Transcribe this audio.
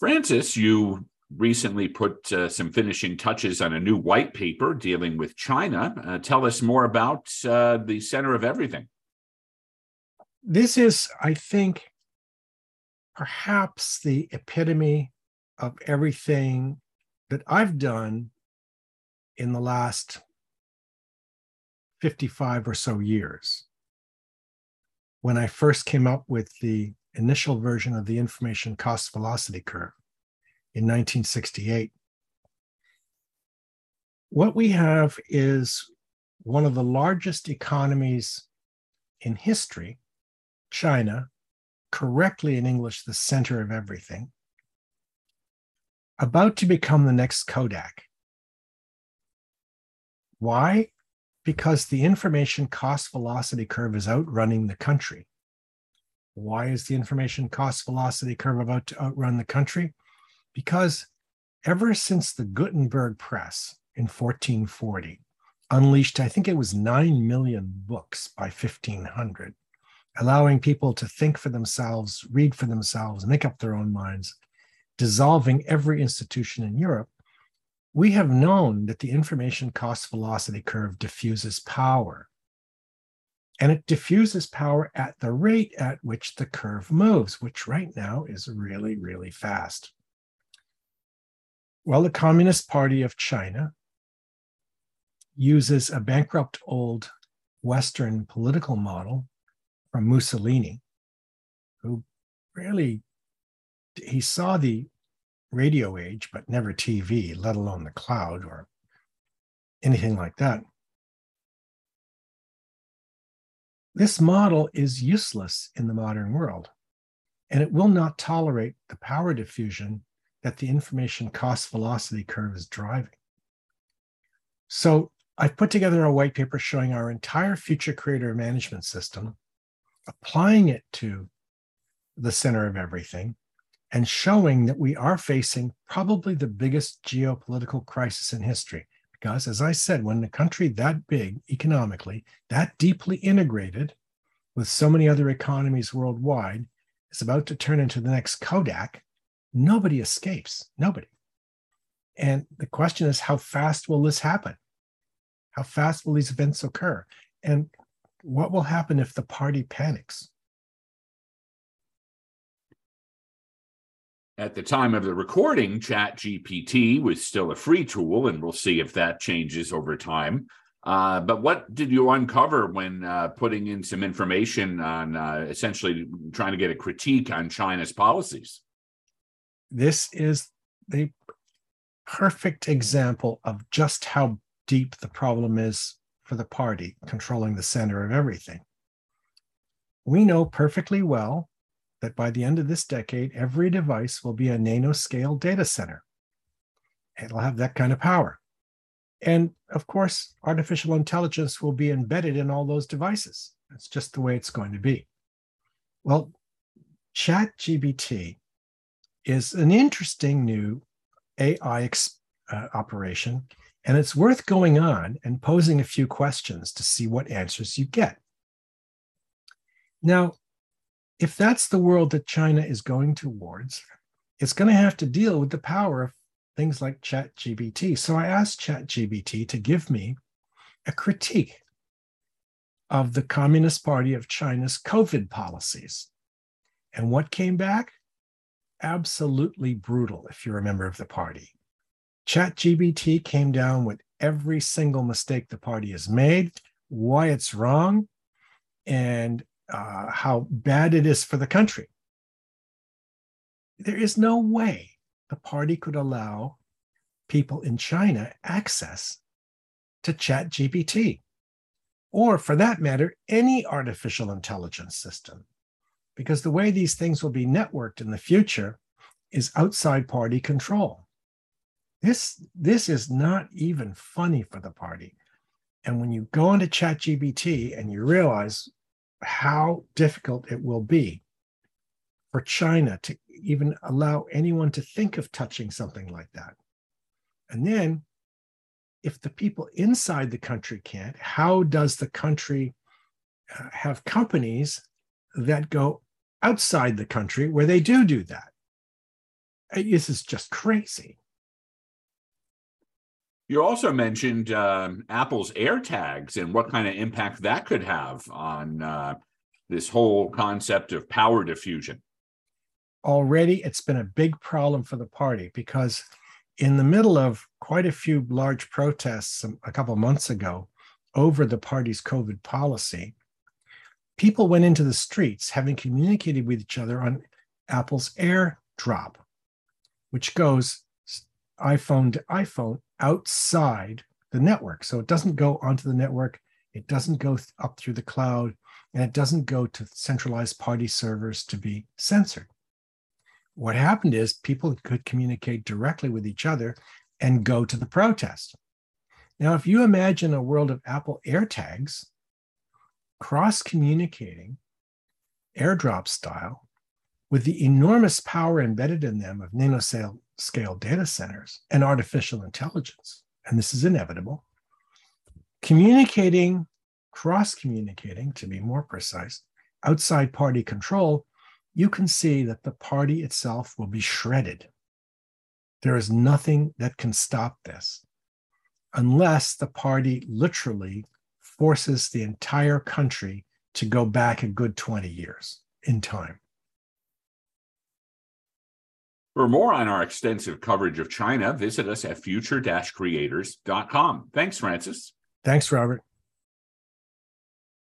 Francis, you recently put uh, some finishing touches on a new white paper dealing with China. Uh, tell us more about uh, the center of everything. This is, I think, perhaps the epitome of everything that I've done in the last 55 or so years. When I first came up with the initial version of the information cost velocity curve in 1968. What we have is one of the largest economies in history, China, correctly in English, the center of everything, about to become the next Kodak. Why? Because the information cost velocity curve is outrunning the country. Why is the information cost velocity curve about to outrun the country? Because ever since the Gutenberg press in 1440 unleashed, I think it was 9 million books by 1500, allowing people to think for themselves, read for themselves, make up their own minds, dissolving every institution in Europe, we have known that the information cost velocity curve diffuses power and it diffuses power at the rate at which the curve moves, which right now is really, really fast. Well, the Communist Party of China uses a bankrupt old Western political model from Mussolini, who really he saw the radio age, but never TV, let alone the cloud or anything like that. This model is useless in the modern world, and it will not tolerate the power diffusion that the information cost velocity curve is driving. So I've put together a white paper showing our entire future creator management system, applying it to the center of everything, and showing that we are facing probably the biggest geopolitical crisis in history. Because, as I said, when a country that big economically, that deeply integrated with so many other economies worldwide, is about to turn into the next Kodak, nobody escapes. Nobody. And the question is, how fast will this happen? How fast will these events occur? And what will happen if the party panics? At the time of the recording, ChatGPT was still a free tool, and we'll see if that changes over time. Uh, but what did you uncover when uh, putting in some information on uh, essentially trying to get a critique on China's policies? This is the perfect example of just how deep the problem is for the party controlling the center of everything. We know perfectly well that by the end of this decade, every device will be a nanoscale data center. It'll have that kind of power. And of course, artificial intelligence will be embedded in all those devices. That's just the way it's going to be. Well, ChatGPT is an interesting new AI uh, operation, and it's worth going on and posing a few questions to see what answers you get. Now, if that's the world that China is going towards, it's going to have to deal with the power of things like ChatGPT. So I asked ChatGPT to give me a critique of the Communist Party of China's COVID policies. And what came back? Absolutely brutal, if you're a member of the party. ChatGPT came down with every single mistake the party has made, why it's wrong, and uh, how bad it is for the country. There is no way the party could allow people in China access to ChatGPT, or for that matter, any artificial intelligence system. Because the way these things will be networked in the future is outside party control. This, this is not even funny for the party. And when you go into ChatGPT and you realize how difficult it will be for China to even allow anyone to think of touching something like that. And then, if the people inside the country can't, how does the country uh, have companies that go outside the country where they do do that? this is just crazy. You also mentioned um, Apple's AirTags and what kind of impact that could have on uh, this whole concept of power diffusion. Already, it's been a big problem for the party because in the middle of quite a few large protests a couple months ago over the party's COVID policy, people went into the streets having communicated with each other on Apple's AirDrop, which goes iPhone to iPhone outside the network. So it doesn't go onto the network, it doesn't go up through the cloud, and it doesn't go to centralized party servers to be censored. What happened is people could communicate directly with each other and go to the protest. Now, if you imagine a world of Apple AirTags cross communicating airdrop style with the enormous power embedded in them of nanoscale scale data centers and artificial intelligence, and this is inevitable, communicating, cross communicating, to be more precise, outside party control, you can see that the party itself will be shredded. There is nothing that can stop this unless the party literally forces the entire country to go back a good 20 years in time. For more on our extensive coverage of China, visit us at future creators.com. Thanks, Francis. Thanks, Robert.